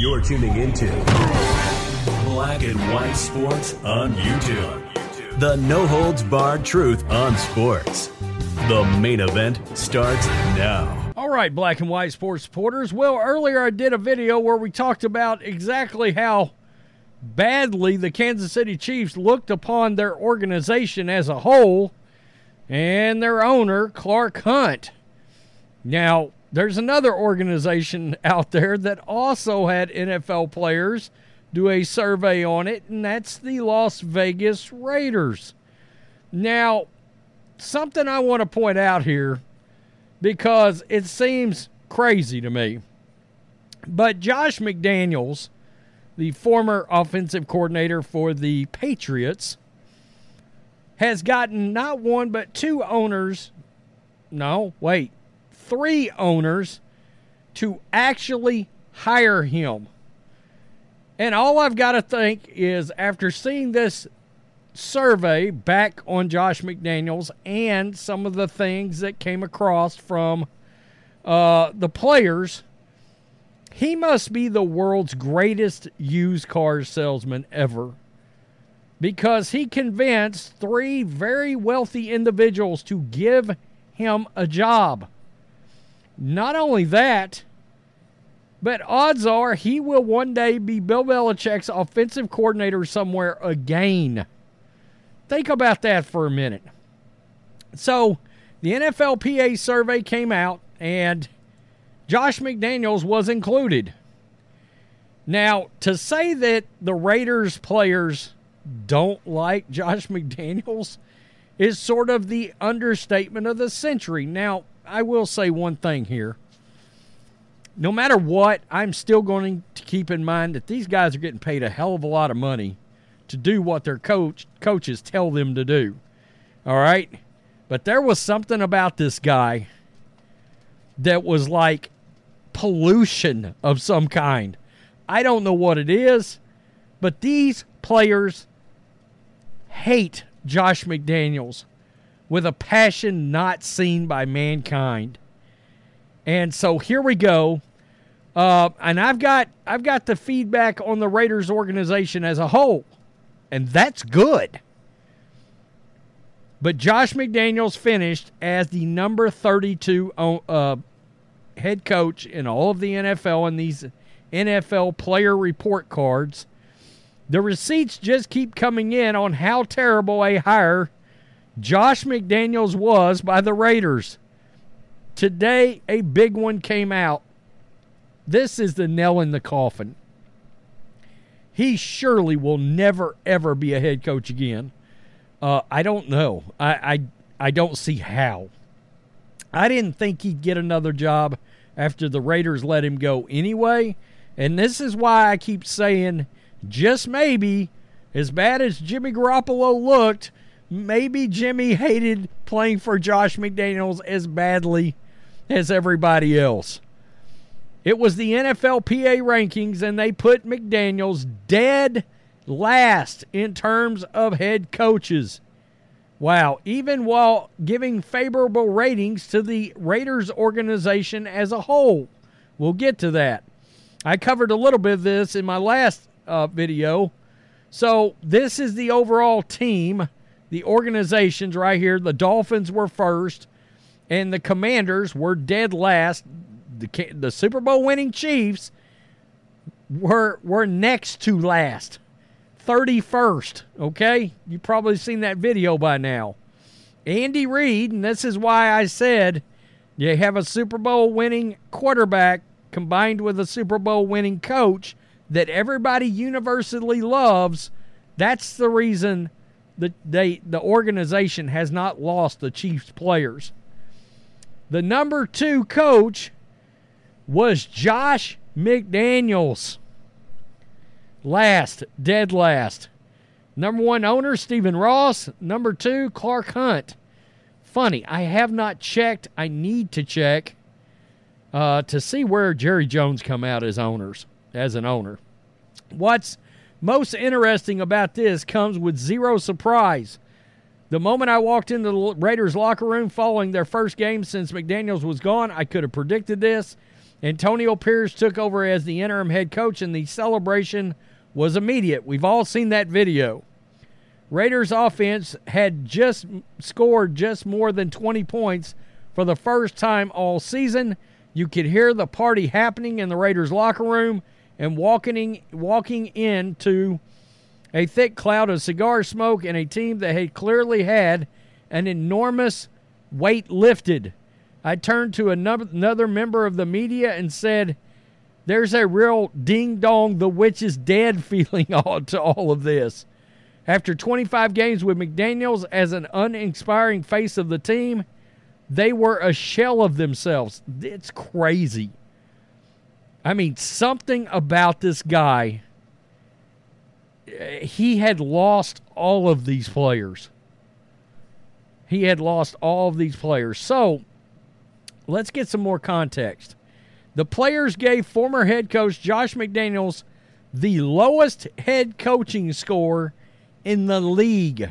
You're tuning into Black and White Sports on YouTube. The no holds barred truth on sports. The main event starts now. All right, Black and White Sports supporters. Well, earlier I did a video where we talked about exactly how badly the Kansas City Chiefs looked upon their organization as a whole and their owner, Clark Hunt. Now, there's another organization out there that also had NFL players do a survey on it, and that's the Las Vegas Raiders. Now, something I want to point out here because it seems crazy to me. But Josh McDaniels, the former offensive coordinator for the Patriots, has gotten not one but two owners. No, wait three owners to actually hire him. And all I've got to think is after seeing this survey back on Josh McDaniels and some of the things that came across from uh, the players, he must be the world's greatest used car salesman ever because he convinced three very wealthy individuals to give him a job. Not only that, but odds are he will one day be Bill Belichick's offensive coordinator somewhere again. Think about that for a minute. So, the NFLPA survey came out, and Josh McDaniels was included. Now, to say that the Raiders players don't like Josh McDaniels is sort of the understatement of the century. Now, I will say one thing here. No matter what, I'm still going to keep in mind that these guys are getting paid a hell of a lot of money to do what their coach coaches tell them to do. All right? But there was something about this guy that was like pollution of some kind. I don't know what it is, but these players hate Josh McDaniels with a passion not seen by mankind. And so here we go. Uh, and I've got I've got the feedback on the Raiders organization as a whole, and that's good. But Josh McDaniels finished as the number 32 uh, head coach in all of the NFL in these NFL player report cards. The receipts just keep coming in on how terrible a hire Josh McDaniels was by the Raiders. Today, a big one came out. This is the nail in the coffin. He surely will never, ever be a head coach again. Uh, I don't know. I, I, I don't see how. I didn't think he'd get another job after the Raiders let him go anyway. And this is why I keep saying, just maybe, as bad as Jimmy Garoppolo looked, maybe Jimmy hated playing for Josh McDaniels as badly as everybody else. It was the NFLPA rankings, and they put McDaniels dead last in terms of head coaches. Wow, even while giving favorable ratings to the Raiders organization as a whole. We'll get to that. I covered a little bit of this in my last uh, video. So, this is the overall team the organizations right here. The Dolphins were first, and the Commanders were dead last. the the Super Bowl winning Chiefs were were next to last. 31st, okay? You've probably seen that video by now. Andy Reid, and this is why I said you have a Super Bowl winning quarterback combined with a Super Bowl winning coach that everybody universally loves. That's the reason that they the organization has not lost the Chiefs players. The number 2 coach was Josh McDaniels. Last, dead last. Number one owner, Stephen Ross. Number two, Clark Hunt. Funny, I have not checked. I need to check uh, to see where Jerry Jones come out as owners, as an owner. What's most interesting about this comes with zero surprise. The moment I walked into the Raiders locker room following their first game since McDaniels was gone, I could have predicted this. Antonio Pierce took over as the interim head coach, and the celebration was immediate. We've all seen that video. Raiders offense had just scored just more than 20 points for the first time all season. You could hear the party happening in the Raiders locker room and walking walking into a thick cloud of cigar smoke and a team that had clearly had an enormous weight lifted. I turned to another member of the media and said, There's a real ding dong, the witch is dead feeling to all of this. After 25 games with McDaniels as an uninspiring face of the team, they were a shell of themselves. It's crazy. I mean, something about this guy. He had lost all of these players. He had lost all of these players. So, let's get some more context. The players gave former head coach Josh McDaniels the lowest head coaching score in the league.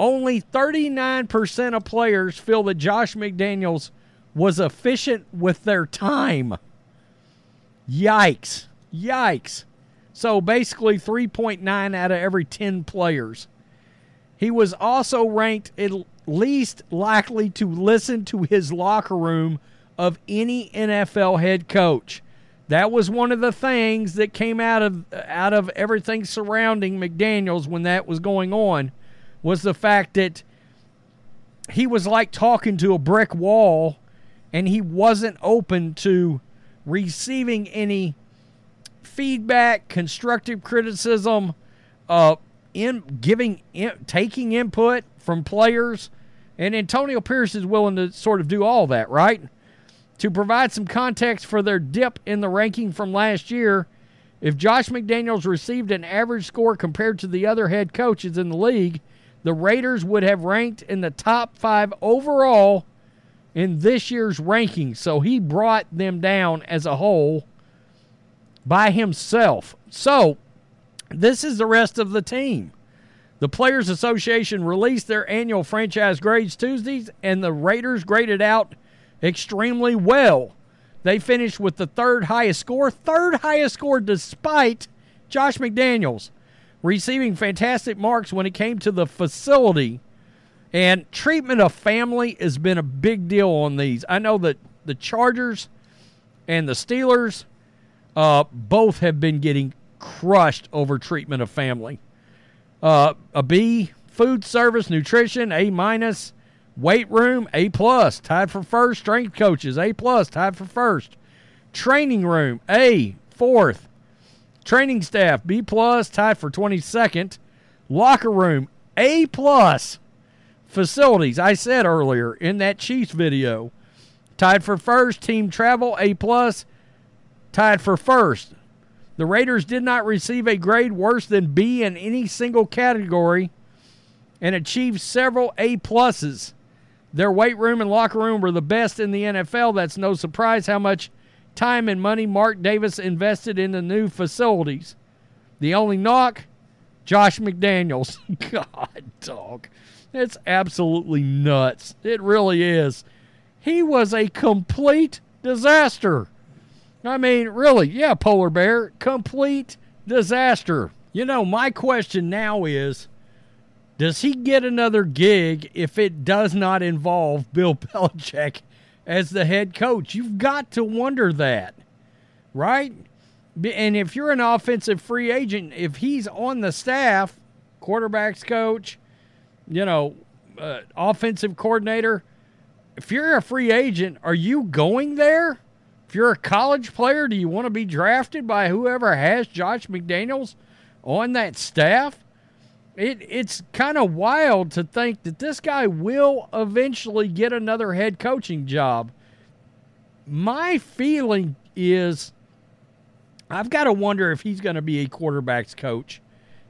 Only 39% of players feel that Josh McDaniels was efficient with their time. Yikes. Yikes. So basically 3.9 out of every 10 players. He was also ranked at least likely to listen to his locker room of any NFL head coach. That was one of the things that came out of out of everything surrounding McDaniels when that was going on was the fact that he was like talking to a brick wall and he wasn't open to receiving any feedback, constructive criticism, uh, in giving in, taking input from players, and Antonio Pierce is willing to sort of do all that, right? To provide some context for their dip in the ranking from last year, if Josh McDaniels received an average score compared to the other head coaches in the league, the Raiders would have ranked in the top five overall in this year's ranking. So he brought them down as a whole by himself. So this is the rest of the team. The Players Association released their annual franchise grades Tuesdays, and the Raiders graded out extremely well. They finished with the third highest score, third highest score despite Josh McDaniels receiving fantastic marks when it came to the facility. And treatment of family has been a big deal on these. I know that the Chargers and the Steelers uh, both have been getting crushed over treatment of family. Uh, a B, food service, nutrition, A minus, weight room, A plus, tied for first. Strength coaches, A plus, tied for first. Training room, A, fourth. Training staff, B plus, tied for 22nd. Locker room, A plus. Facilities, I said earlier in that Chiefs video, tied for first. Team travel, A plus, tied for first. The Raiders did not receive a grade worse than B in any single category and achieved several A pluses. Their weight room and locker room were the best in the NFL. That's no surprise how much time and money Mark Davis invested in the new facilities. The only knock, Josh McDaniels. God, dog. It's absolutely nuts. It really is. He was a complete disaster. I mean, really, yeah, Polar Bear, complete disaster. You know, my question now is does he get another gig if it does not involve Bill Belichick as the head coach. You've got to wonder that, right? And if you're an offensive free agent, if he's on the staff, quarterbacks coach, you know, uh, offensive coordinator, if you're a free agent, are you going there? If you're a college player, do you want to be drafted by whoever has Josh McDaniels on that staff? It, it's kind of wild to think that this guy will eventually get another head coaching job. My feeling is I've got to wonder if he's going to be a quarterback's coach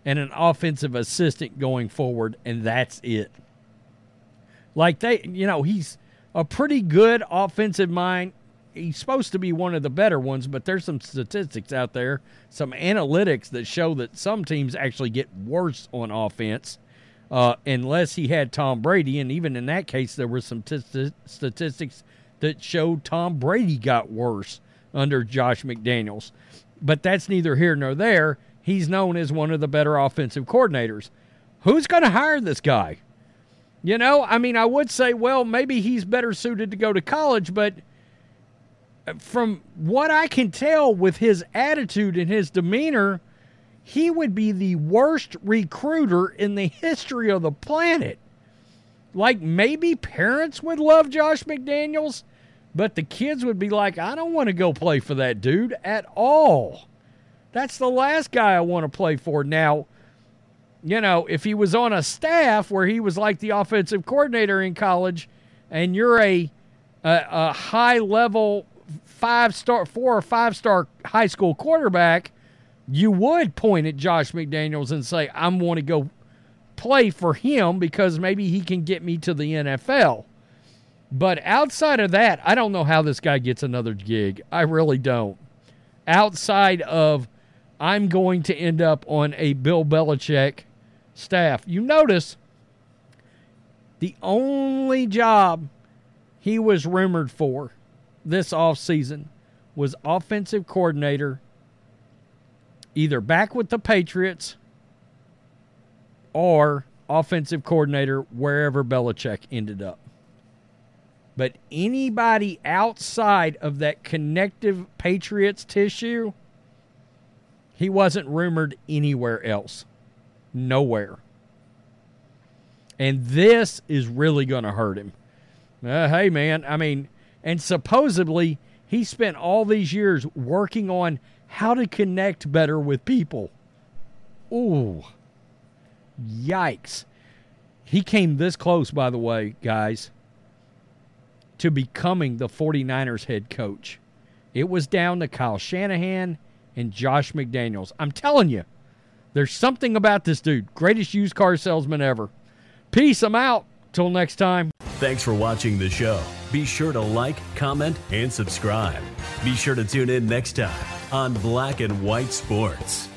and an offensive assistant going forward, and that's it. Like they, you know, he's a pretty good offensive mind he's supposed to be one of the better ones, but there's some statistics out there, some analytics that show that some teams actually get worse on offense uh, unless he had Tom Brady. And even in that case, there were some t- statistics that showed Tom Brady got worse under Josh McDaniels. But that's neither here nor there. He's known as one of the better offensive coordinators. Who's going to hire this guy? You know, I mean, I would say, well, maybe he's better suited to go to college, but uh, – from what I can tell with his attitude and his demeanor, he would be the worst recruiter in the history of the planet. Like maybe parents would love Josh McDaniels, but the kids would be like, I don't want to go play for that dude at all. That's the last guy I want to play for. Now, you know, if he was on a staff where he was like the offensive coordinator in college and you're a, a, a high level five star, four or five star high school quarterback, you would point at Josh McDaniels and say, I'm want to go play for him because maybe he can get me to the NFL. But outside of that, I don't know how this guy gets another gig. I really don't. Outside of I'm going to end up on a Bill Belichick staff. You notice the only job he was rumored for this offseason was offensive coordinator, either back with the Patriots or offensive coordinator wherever Belichick ended up. But anybody outside of that connective Patriots tissue, he wasn't rumored anywhere else. Nowhere. And this is really going to hurt him. Uh, hey, man, I mean, and supposedly, he spent all these years working on how to connect better with people. Ooh. Yikes. He came this close, by the way, guys, to becoming the 49ers head coach. It was down to Kyle Shanahan and Josh McDaniels. I'm telling you, there's something about this dude. Greatest used car salesman ever. Peace. I'm out. Till next time. Thanks for watching the show. Be sure to like, comment, and subscribe. Be sure to tune in next time on Black and White Sports.